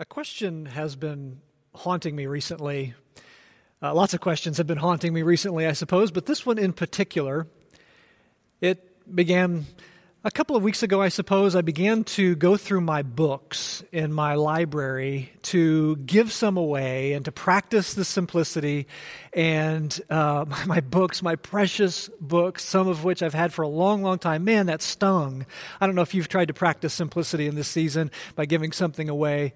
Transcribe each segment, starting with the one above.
A question has been haunting me recently. Uh, lots of questions have been haunting me recently, I suppose, but this one in particular, it began a couple of weeks ago, I suppose. I began to go through my books in my library to give some away and to practice the simplicity. And uh, my books, my precious books, some of which I've had for a long, long time, man, that stung. I don't know if you've tried to practice simplicity in this season by giving something away.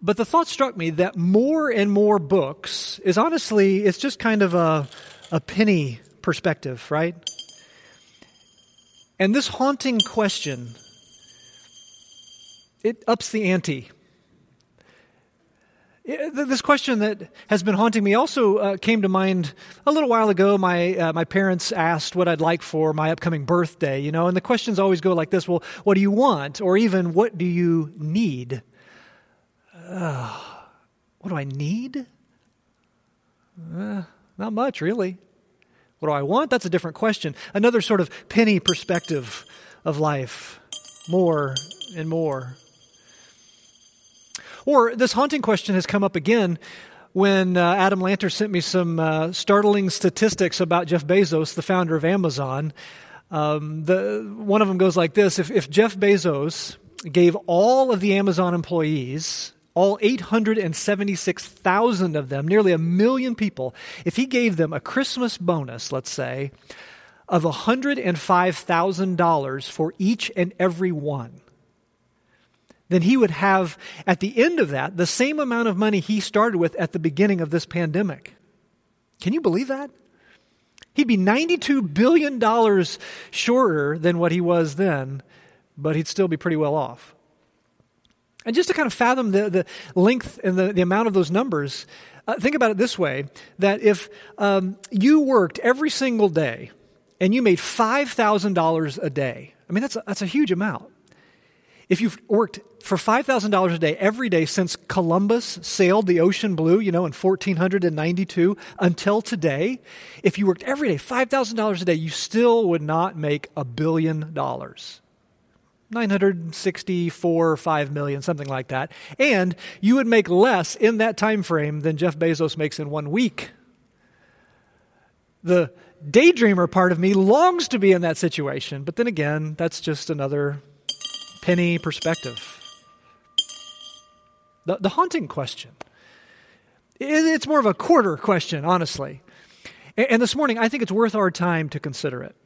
But the thought struck me that more and more books is honestly, it's just kind of a, a penny perspective, right? And this haunting question, it ups the ante. This question that has been haunting me also uh, came to mind a little while ago. My, uh, my parents asked what I'd like for my upcoming birthday, you know, and the questions always go like this Well, what do you want? Or even, what do you need? Uh, what do I need? Uh, not much, really. What do I want? That's a different question. Another sort of penny perspective of life. More and more. Or this haunting question has come up again when uh, Adam Lanter sent me some uh, startling statistics about Jeff Bezos, the founder of Amazon. Um, the, one of them goes like this if, if Jeff Bezos gave all of the Amazon employees all 876,000 of them, nearly a million people, if he gave them a Christmas bonus, let's say, of $105,000 for each and every one, then he would have, at the end of that, the same amount of money he started with at the beginning of this pandemic. Can you believe that? He'd be $92 billion shorter than what he was then, but he'd still be pretty well off. And just to kind of fathom the, the length and the, the amount of those numbers, uh, think about it this way that if um, you worked every single day and you made $5,000 a day, I mean, that's a, that's a huge amount. If you've worked for $5,000 a day every day since Columbus sailed the ocean blue, you know, in 1492 until today, if you worked every day $5,000 a day, you still would not make a billion dollars. 964 5 million something like that. And you would make less in that time frame than jeff bezos makes in one week. The daydreamer part of me longs to be in that situation but then again that's just another penny perspective. The, the haunting question. It's more of a quarter question honestly. And this morning i think it's worth our time to consider it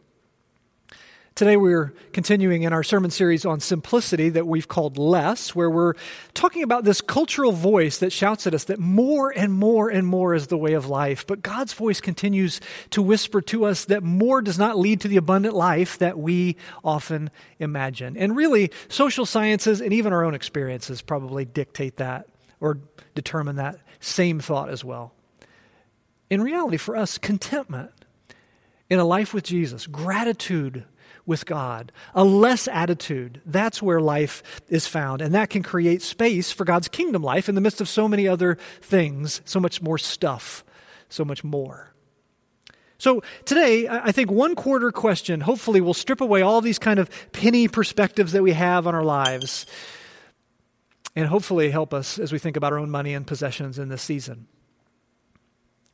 Today, we're continuing in our sermon series on simplicity that we've called Less, where we're talking about this cultural voice that shouts at us that more and more and more is the way of life. But God's voice continues to whisper to us that more does not lead to the abundant life that we often imagine. And really, social sciences and even our own experiences probably dictate that or determine that same thought as well. In reality, for us, contentment in a life with Jesus, gratitude with God, a less attitude. That's where life is found. And that can create space for God's kingdom life in the midst of so many other things, so much more stuff, so much more. So today, I think one quarter question hopefully will strip away all these kind of penny perspectives that we have on our lives and hopefully help us as we think about our own money and possessions in this season.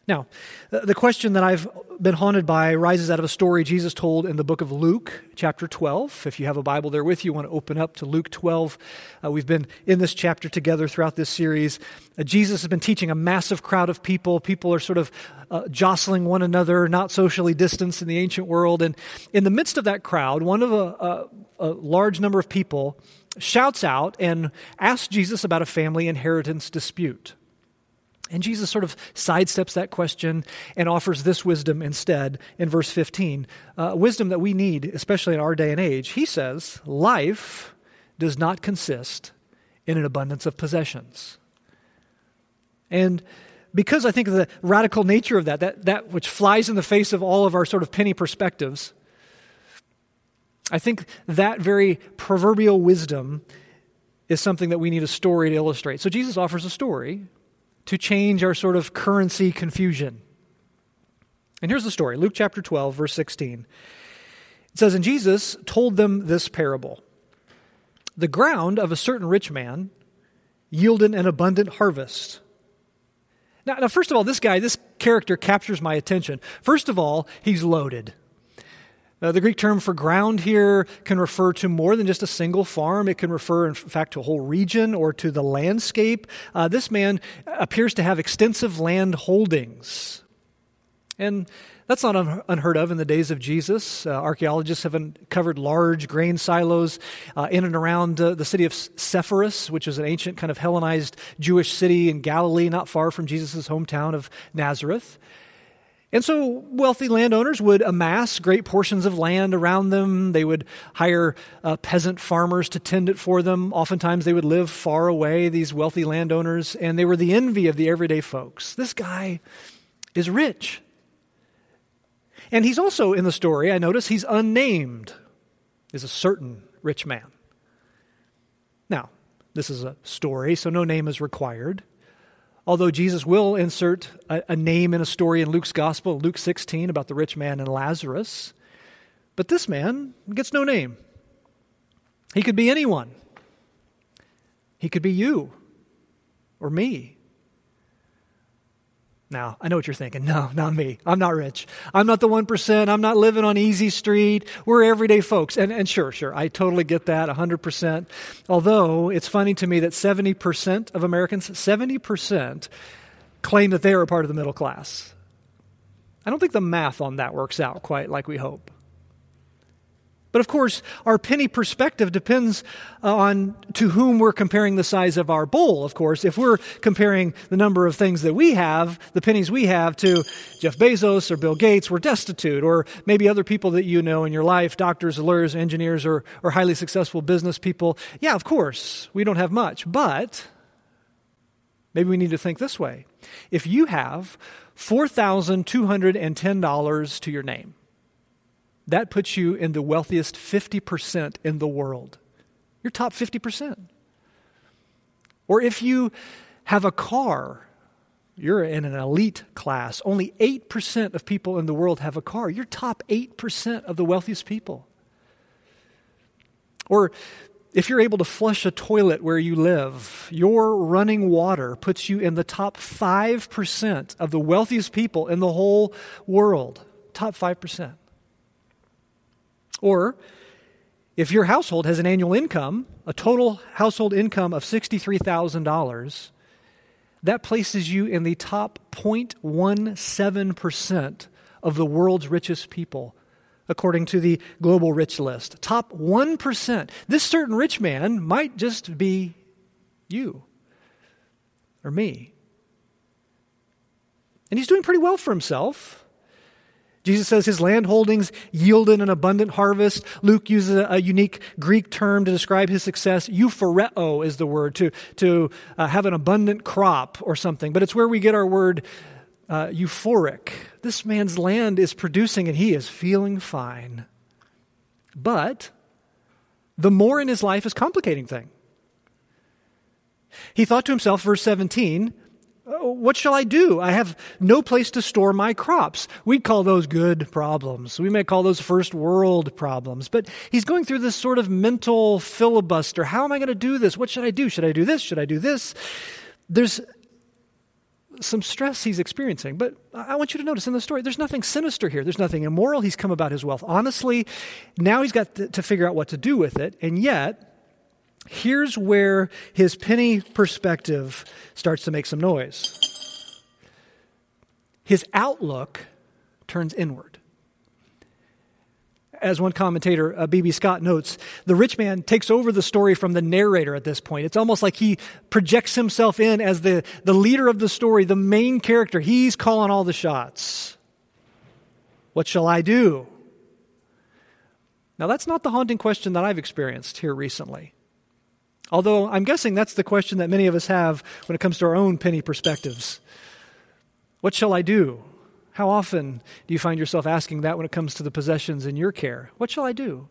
Now, the question that I've been haunted by rises out of a story Jesus told in the book of Luke, chapter 12. If you have a Bible there with you, you want to open up to Luke 12. Uh, we've been in this chapter together throughout this series. Uh, Jesus has been teaching a massive crowd of people. People are sort of uh, jostling one another, not socially distanced in the ancient world. And in the midst of that crowd, one of a, a, a large number of people shouts out and asks Jesus about a family inheritance dispute. And Jesus sort of sidesteps that question and offers this wisdom instead in verse 15. Uh, wisdom that we need, especially in our day and age. He says, Life does not consist in an abundance of possessions. And because I think of the radical nature of that, that, that which flies in the face of all of our sort of penny perspectives, I think that very proverbial wisdom is something that we need a story to illustrate. So Jesus offers a story to change our sort of currency confusion. And here's the story Luke chapter 12, verse 16. It says, And Jesus told them this parable The ground of a certain rich man yielded an abundant harvest. Now, now, first of all, this guy, this character captures my attention. First of all, he's loaded. Uh, the Greek term for ground here can refer to more than just a single farm. It can refer, in fact, to a whole region or to the landscape. Uh, this man appears to have extensive land holdings. And that's not un- unheard of in the days of Jesus. Uh, archaeologists have uncovered large grain silos uh, in and around uh, the city of Sepphoris, which is an ancient kind of Hellenized Jewish city in Galilee, not far from Jesus' hometown of Nazareth. And so wealthy landowners would amass great portions of land around them. They would hire uh, peasant farmers to tend it for them. Oftentimes they would live far away, these wealthy landowners, and they were the envy of the everyday folks. This guy is rich. And he's also in the story, I notice he's unnamed, is a certain rich man. Now, this is a story, so no name is required. Although Jesus will insert a, a, name in a story in Luke's gospel, Luke 16, about the rich man and Lazarus. But this man gets no name. He could be anyone. He could be you or me. Now, I know what you're thinking. No, not me. I'm not rich. I'm not the 1%. I'm not living on easy street. We're everyday folks. And, and sure, sure, I totally get that 100%. Although it's funny to me that 70% of Americans, 70% claim that they are a part of the middle class. I don't think the math on that works out quite like we hope. But of course, our penny perspective depends uh, on to whom we're comparing the size of our bowl, of course. If we're comparing the number of things that we have, the pennies we have, to Jeff Bezos or Bill Gates, we're destitute. Or maybe other people that you know in your life, doctors, lawyers, engineers, or, or highly successful business people. Yeah, of course, we don't have much. But maybe we need to think this way. If you have $4,210 to your name, that puts you in the wealthiest 50% in the world. You're top 50%. Or if you have a car, you're in an elite class. Only 8% of people in the world have a car. You're top 8% of the wealthiest people. Or if you're able to flush a toilet where you live, your running water puts you in the top 5% of the wealthiest people in the whole world. Top 5%. Or if your household has an annual income, a total household income of $63,000, that places you in the top 0.17% of the world's richest people, according to the Global Rich List. Top 1%. This certain rich man might just be you or me. And he's doing pretty well for himself. Jesus says his land holdings yielded an abundant harvest. Luke uses a, a unique Greek term to describe his success. Euphoreo is the word, to, to uh, have an abundant crop or something. But it's where we get our word uh, euphoric. This man's land is producing and he is feeling fine. But the more in his life is complicating thing. He thought to himself, verse 17, Oh, Oh, what shall I do? I have no place to store my crops. We'd call those good problems. We may call those first world problems. But he's going through this sort of mental filibuster. How am I going to do this? What should I do? Should I do this? Should I do this? There's some stress he's experiencing. But I want you to notice in the story, there's nothing sinister here. There's nothing immoral. He's come about his wealth honestly. Now he's got to figure out what to do with it. And yet, Here's where his penny perspective starts to make some noise. His outlook turns inward. As one commentator, uh, B.B. Scott, notes, the rich man takes over the story from the narrator at this point. It's almost like he projects himself in as the, the leader of the story, the main character. He's calling all the shots. What shall I do? Now, that's not the haunting question that I've experienced here recently. Although I'm guessing that's the question that many of us have when it comes to our own penny perspectives. What shall I do? How often do you find yourself asking that when it comes to the possessions in your care? What shall I do?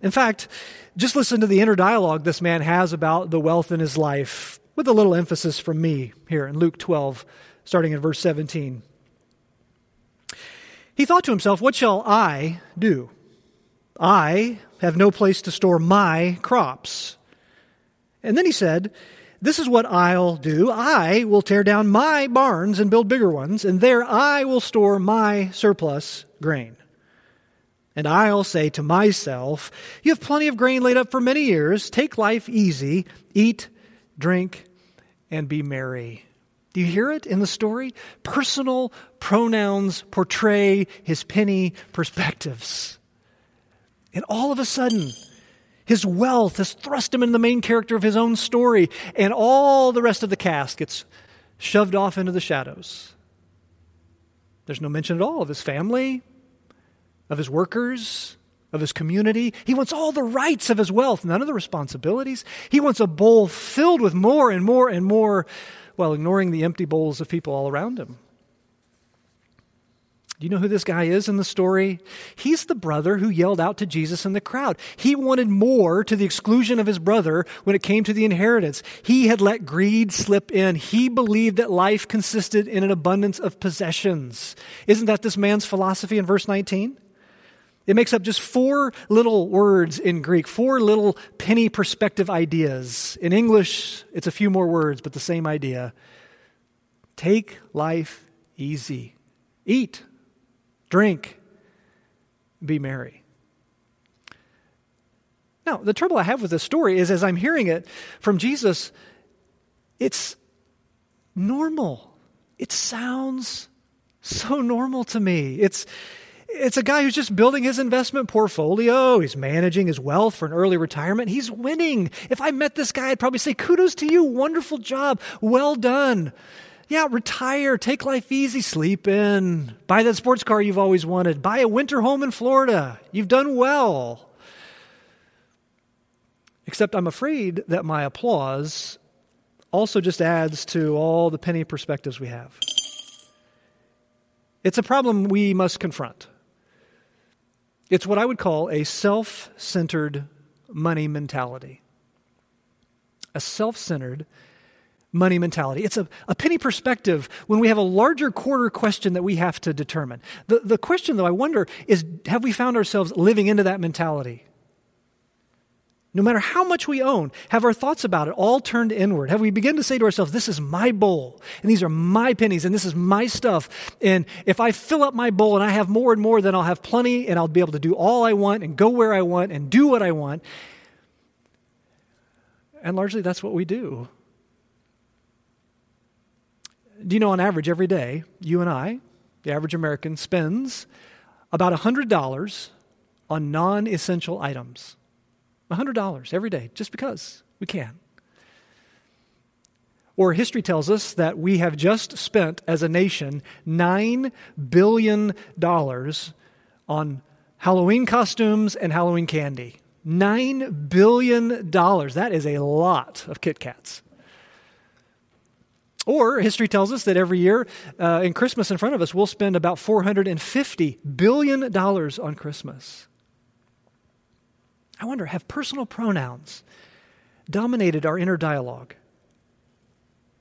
In fact, just listen to the inner dialogue this man has about the wealth in his life, with a little emphasis from me here in Luke 12, starting in verse 17. He thought to himself, What shall I do? I have no place to store my crops. And then he said, This is what I'll do. I will tear down my barns and build bigger ones, and there I will store my surplus grain. And I'll say to myself, You have plenty of grain laid up for many years. Take life easy, eat, drink, and be merry. Do you hear it in the story? Personal pronouns portray his penny perspectives. And all of a sudden, his wealth has thrust him into the main character of his own story, and all the rest of the cast gets shoved off into the shadows. There's no mention at all of his family, of his workers, of his community. He wants all the rights of his wealth, none of the responsibilities. He wants a bowl filled with more and more and more while ignoring the empty bowls of people all around him. Do you know who this guy is in the story? He's the brother who yelled out to Jesus in the crowd. He wanted more to the exclusion of his brother when it came to the inheritance. He had let greed slip in. He believed that life consisted in an abundance of possessions. Isn't that this man's philosophy in verse 19? It makes up just four little words in Greek, four little penny perspective ideas. In English, it's a few more words, but the same idea. Take life easy. Eat, drink, be merry. Now, the trouble I have with this story is as I'm hearing it from Jesus, it's normal. It sounds so normal to me. It's it's a guy who's just building his investment portfolio. He's managing his wealth for an early retirement. He's winning. If I met this guy, I'd probably say, kudos to you. Wonderful job. Well done. Yeah, retire. Take life easy. Sleep in. Buy that sports car you've always wanted. Buy a winter home in Florida. You've done well. Except I'm afraid that my applause also just adds to all the penny perspectives we have. It's a problem we must confront. It's what I would call a self centered money mentality. A self centered money mentality. It's a, a penny perspective when we have a larger quarter question that we have to determine. The, the question, though, I wonder is have we found ourselves living into that mentality? no matter how much we own, have our thoughts about it all turned inward? Have we begin to say to ourselves, this is my bowl, and these are my pennies, and this is my stuff, and if I fill up my bowl and I have more and more, then I'll have plenty, and I'll be able to do all I want, and go where I want, and do what I want. And largely that's what we do. Do you know, on average, every day, you and I, the average American, spends about $100 on non essential items. $100 every day, just because we can. Or history tells us that we have just spent as a nation $9 billion on Halloween costumes and Halloween candy. $9 billion. That is a lot of Kit Kats. Or history tells us that every year uh, in Christmas in front of us, we'll spend about $450 billion on Christmas. I wonder, have personal pronouns dominated our inner dialogue?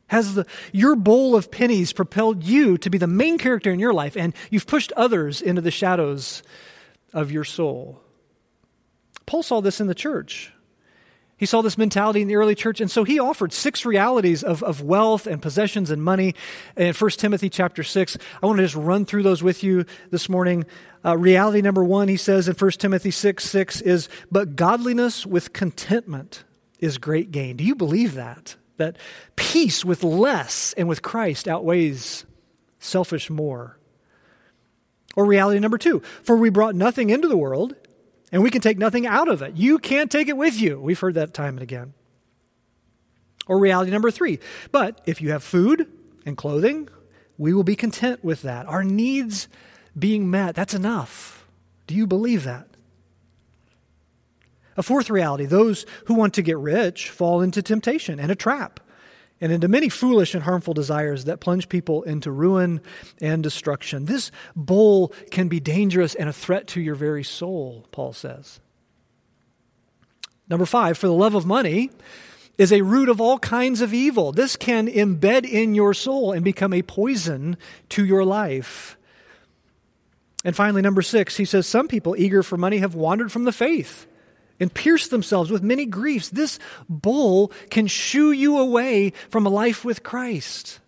Has the, your bowl of pennies propelled you to be the main character in your life and you've pushed others into the shadows of your soul? Paul saw this in the church. He saw this mentality in the early church, and so he offered six realities of, of wealth and possessions and money in 1 Timothy chapter 6. I want to just run through those with you this morning. Uh, reality number one, he says in 1 Timothy 6 6 is, But godliness with contentment is great gain. Do you believe that? That peace with less and with Christ outweighs selfish more. Or reality number two, for we brought nothing into the world and we can take nothing out of it. You can't take it with you. We've heard that time and again. Or reality number three. But if you have food and clothing, we will be content with that. Our needs being met, that's enough. Do you believe that? A fourth reality those who want to get rich fall into temptation and a trap and into many foolish and harmful desires that plunge people into ruin and destruction. This bowl can be dangerous and a threat to your very soul, Paul says. Number five, for the love of money is a root of all kinds of evil. This can embed in your soul and become a poison to your life. And finally, number six, he says, Some people eager for money have wandered from the faith and pierce themselves with many griefs. This bowl can shoo you away from a life with Christ.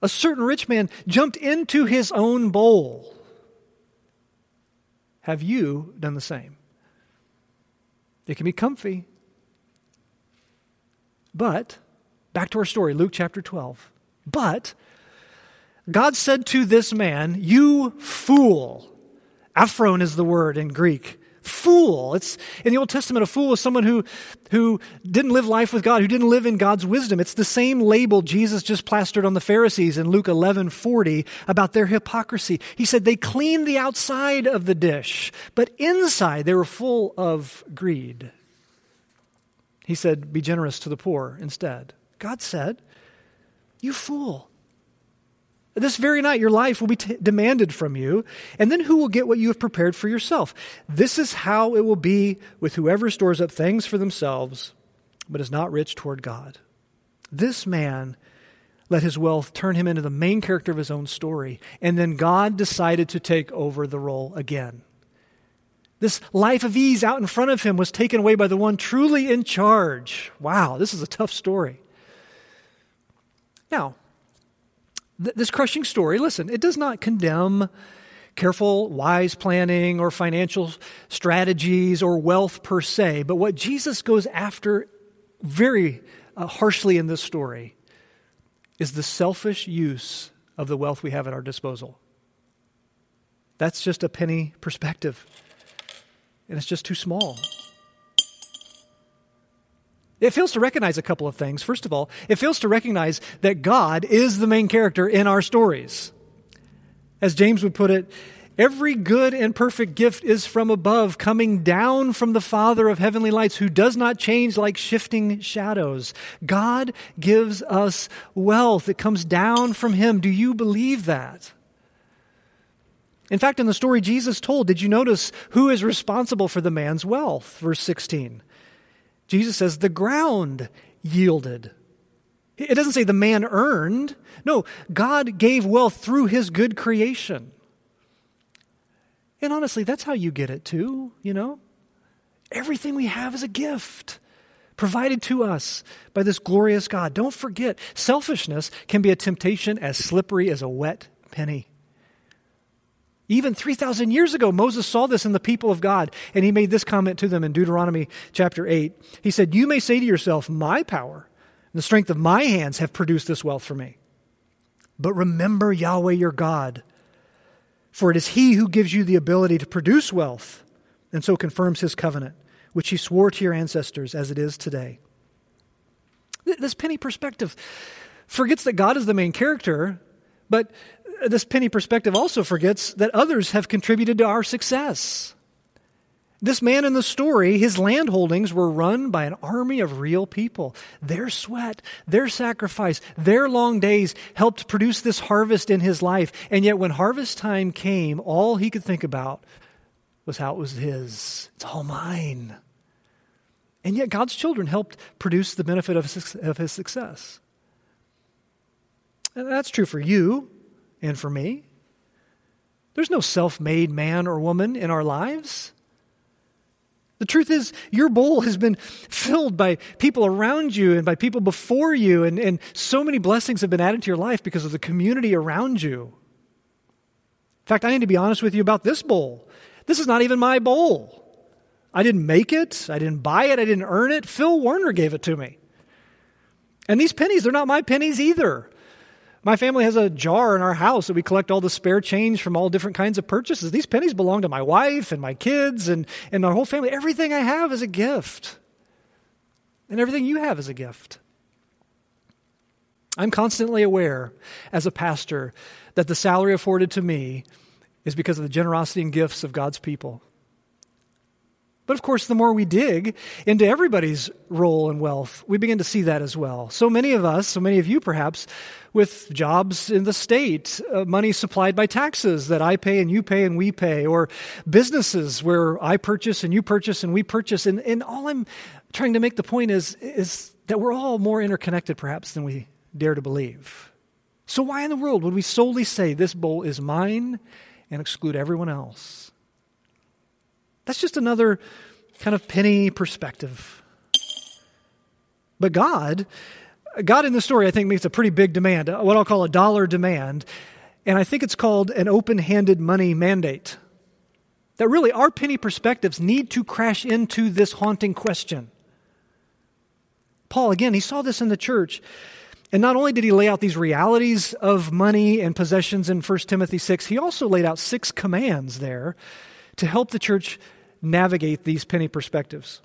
A certain rich man jumped into his own bowl. Have you done the same? It can be comfy. But, back to our story, Luke chapter 12. But, God said to this man, You fool. Aphron is the word in Greek fool. It's in the Old Testament, a fool is someone who, who didn't live life with God, who didn't live in God's wisdom. It's the same label Jesus just plastered on the Pharisees in Luke 11 40 about their hypocrisy. He said they cleaned the outside of the dish, but inside they were full of greed. He said, Be generous to the poor instead. God said, You fool. This very night, your life will be t- demanded from you, and then who will get what you have prepared for yourself? This is how it will be with whoever stores up things for themselves, but is not rich toward God. This man let his wealth turn him into the main character of his own story, and then God decided to take over the role again. This life of ease out in front of him was taken away by the one truly in charge. Wow, this is a tough story. Now, th- this crushing story, listen, it does not condemn careful, wise planning or financial strategies or wealth per se, but what Jesus goes after very uh, harshly in this story is the selfish use of the wealth we have at our disposal. That's just a penny perspective, and it's just too small. It fails to recognize a couple of things. First of all, it fails to recognize that God is the main character in our stories. As James would put it, every good and perfect gift is from above, coming down from the Father of heavenly lights, who does not change like shifting shadows. God gives us wealth, it comes down from Him. Do you believe that? In fact, in the story Jesus told, did you notice who is responsible for the man's wealth? Verse 16. Jesus says the ground yielded. It doesn't say the man earned. No, God gave wealth through his good creation. And honestly, that's how you get it too, you know? Everything we have is a gift provided to us by this glorious God. Don't forget, selfishness can be a temptation as slippery as a wet penny. Even 3,000 years ago, Moses saw this in the people of God, and he made this comment to them in Deuteronomy chapter 8. He said, You may say to yourself, My power and the strength of my hands have produced this wealth for me. But remember Yahweh your God, for it is he who gives you the ability to produce wealth, and so confirms his covenant, which he swore to your ancestors as it is today. This penny perspective forgets that God is the main character, but this penny perspective also forgets that others have contributed to our success. This man in the story, his land holdings were run by an army of real people. Their sweat, their sacrifice, their long days helped produce this harvest in his life. And yet, when harvest time came, all he could think about was how it was his. It's all mine. And yet, God's children helped produce the benefit of his success. And that's true for you and for me. There's no self made man or woman in our lives. The truth is, your bowl has been filled by people around you and by people before you, and, and so many blessings have been added to your life because of the community around you. In fact, I need to be honest with you about this bowl. This is not even my bowl. I didn't make it, I didn't buy it, I didn't earn it. Phil Warner gave it to me. And these pennies, they're not my pennies either. My family has a jar in our house that we collect all the spare change from all different kinds of purchases. These pennies belong to my wife and my kids and, and our whole family. Everything I have is a gift. And everything you have is a gift. I'm constantly aware as a pastor that the salary afforded to me is because of the generosity and gifts of God's people. But of course, the more we dig into everybody's role and wealth, we begin to see that as well. So many of us, so many of you perhaps, with jobs in the state, uh, money supplied by taxes that I pay and you pay and we pay, or businesses where I purchase and you purchase and we purchase. And, and all I'm trying to make the point is, is that we're all more interconnected perhaps than we dare to believe. So, why in the world would we solely say this bowl is mine and exclude everyone else? That's just another kind of penny perspective. But God, God in the story, I think, makes a pretty big demand, what I'll call a dollar demand. And I think it's called an open handed money mandate. That really our penny perspectives need to crash into this haunting question. Paul, again, he saw this in the church. And not only did he lay out these realities of money and possessions in 1 Timothy 6, he also laid out six commands there to help the church navigate these penny perspectives.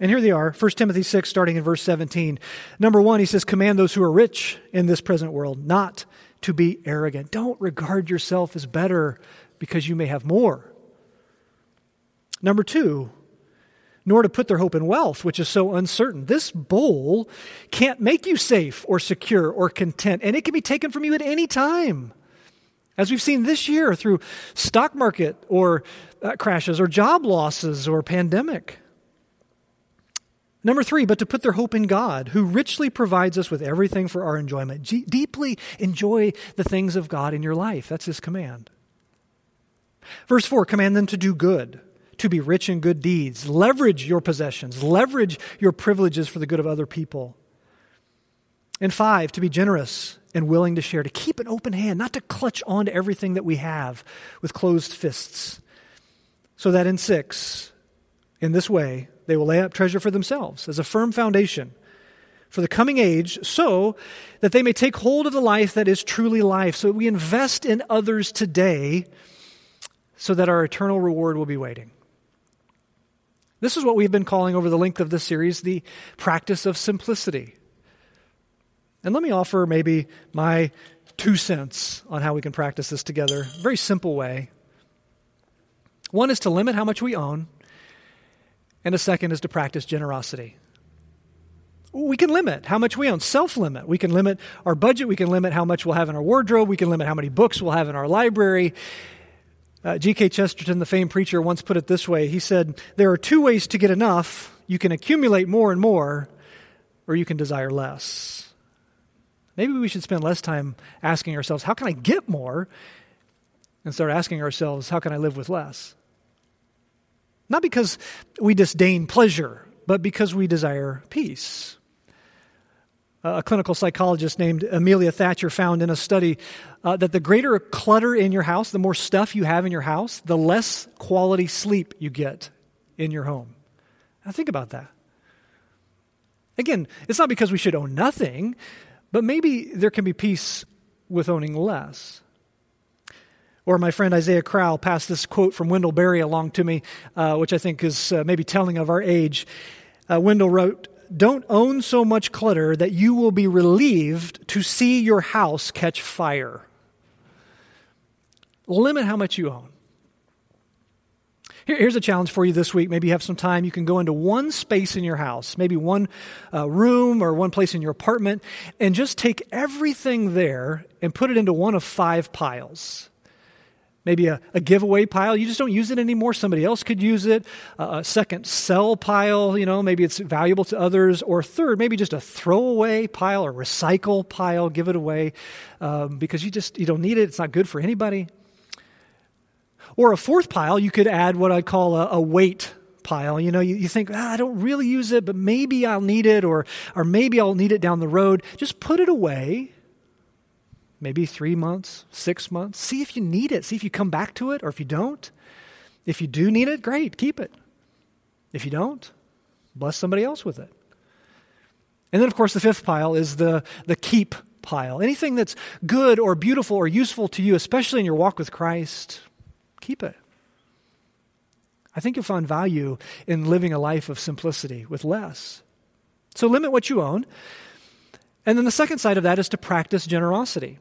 And here they are 1 Timothy 6, starting in verse 17. Number one, he says, Command those who are rich in this present world not to be arrogant. Don't regard yourself as better because you may have more. Number two, nor to put their hope in wealth, which is so uncertain. This bowl can't make you safe or secure or content, and it can be taken from you at any time. As we've seen this year through stock market or uh, crashes or job losses or pandemic. Number three, but to put their hope in God, who richly provides us with everything for our enjoyment. G- deeply enjoy the things of God in your life. That's his command. Verse four, command them to do good, to be rich in good deeds. Leverage your possessions, leverage your privileges for the good of other people. And five, to be generous and willing to share, to keep an open hand, not to clutch on to everything that we have with closed fists. So that in six, in this way, they will lay up treasure for themselves as a firm foundation for the coming age, so that they may take hold of the life that is truly life. So we invest in others today so that our eternal reward will be waiting. This is what we've been calling over the length of this series the practice of simplicity. And let me offer maybe my two cents on how we can practice this together. Very simple way. One is to limit how much we own, and a second is to practice generosity. We can limit how much we own, self limit. We can limit our budget. We can limit how much we'll have in our wardrobe. We can limit how many books we'll have in our library. Uh, G.K. Chesterton, the famed preacher, once put it this way He said, There are two ways to get enough. You can accumulate more and more, or you can desire less. Maybe we should spend less time asking ourselves, How can I get more? And start asking ourselves, How can I live with less? Not because we disdain pleasure, but because we desire peace. A clinical psychologist named Amelia Thatcher found in a study uh, that the greater clutter in your house, the more stuff you have in your house, the less quality sleep you get in your home. Now, think about that. Again, it's not because we should own nothing, but maybe there can be peace with owning less. Or my friend Isaiah Crowell passed this quote from Wendell Berry along to me, uh, which I think is uh, maybe telling of our age. Uh, Wendell wrote, Don't own so much clutter that you will be relieved to see your house catch fire. Limit how much you own. Here's a challenge for you this week. Maybe you have some time. You can go into one space in your house, maybe one uh, room or one place in your apartment, and just take everything there and put it into one of five piles maybe a, a, giveaway pile. You just don't use it anymore. Somebody else could use it. Uh, a second sell pile, you know, maybe it's valuable to others. Or third, maybe just a throwaway pile or recycle pile. Give it away um, because you just you don't need it. It's not good for anybody. Or a fourth pile, you could add what I call a, a wait pile. You know, you, you think, ah, I don't really use it, but maybe I'll need it, or, or maybe I'll need it down the road. Just put it away maybe three months, six months. See if you need it. See if you come back to it or if you don't. If you do need it, great, keep it. If you don't, bless somebody else with it. And then, of course, the fifth pile is the, the keep pile. Anything that's good or beautiful or useful to you, especially in your walk with Christ, keep it. I think you'll find value in living a life of simplicity with less. So limit what you own. And then the second side of that is to practice generosity.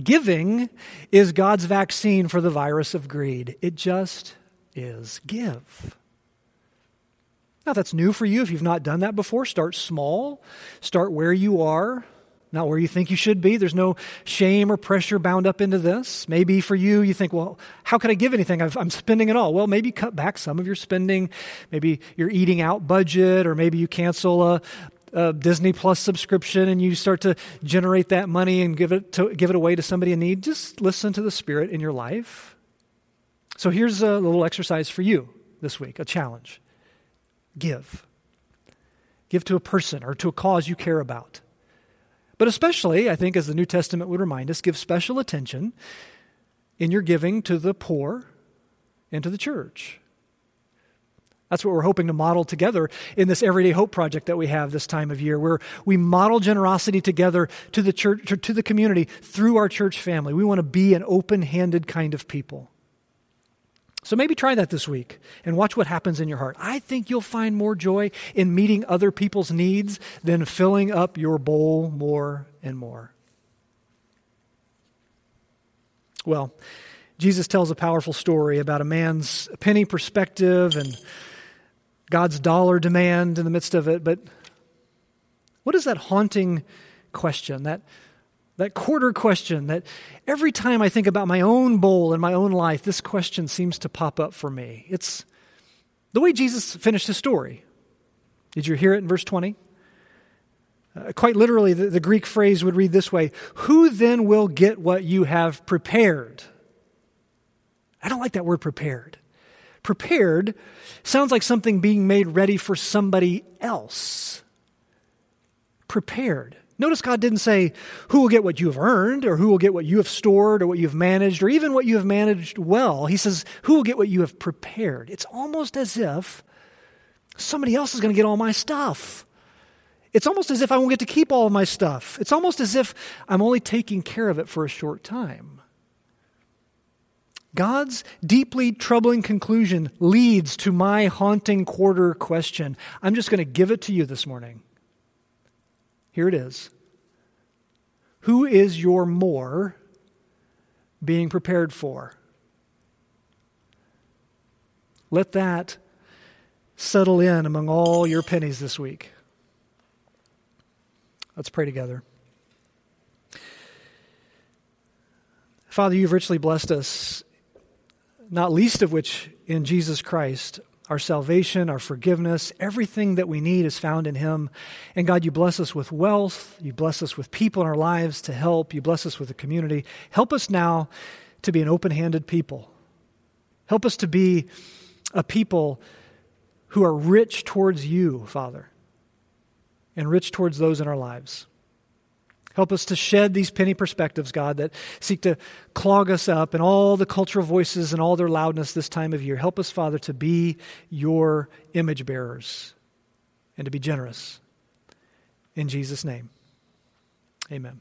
Giving is God's vaccine for the virus of greed. It just is. Give. Now, that's new for you. If you've not done that before, start small. Start where you are, not where you think you should be. There's no shame or pressure bound up into this. Maybe for you, you think, well, how can I give anything? i am spending it all. Well, maybe cut back some of your spending. Maybe your eating out budget, or maybe you cancel a, a Disney Plus subscription and you start to generate that money and give it, to, give it away to somebody in need, just listen to the Spirit in your life. So here's a little exercise for you this week, a challenge. Give. Give to a person or to a cause you care about. But especially, I think, as the New Testament would remind us, give special attention in your giving to the poor and to the church. That's what we're hoping to model together in this Everyday Hope project that we have this time of year, where we model generosity together to the church, to the community through our church family. We want to be an open handed kind of people. So maybe try that this week and watch what happens in your heart. I think you'll find more joy in meeting other people's needs than filling up your bowl more and more. Well, Jesus tells a powerful story about a man's penny perspective and God's dollar demand in the midst of it. But what is that haunting question, that, that quarter question that every time I think about my own bowl and my own life, this question seems to pop up for me? It's the way Jesus finished his story. Did you hear it in verse 20? Uh, quite literally, the, the Greek phrase would read this way Who then will get what you have prepared? I don't like that word prepared. Prepared sounds like something being made ready for somebody else. Prepared. Notice God didn't say, Who will get what you have earned, or who will get what you have stored, or what you have managed, or even what you have managed well. He says, Who will get what you have prepared? It's almost as if somebody else is going to get all my stuff. It's almost as if I won't get to keep all of my stuff. It's almost as if I'm only taking care of it for a short time. God's deeply troubling conclusion leads to my haunting quarter question. I'm just going to give it to you this morning. Here it is Who is your more being prepared for? Let that settle in among all your pennies this week. Let's pray together. Father, you've richly blessed us not least of which in Jesus Christ. Our salvation, our forgiveness, everything that we need is found in Him. And God, you bless us with wealth. You bless us with people in our lives to help. You bless us with a community. Help us now to be an open handed people. Help us to be a people who are rich towards you, Father, and rich towards those in our lives. Help us to shed these penny perspectives, God, that seek to clog us up and all the cultural voices and all their loudness this time of year. Help us, Father, to be your image bearers and to be generous. In Jesus' name, amen.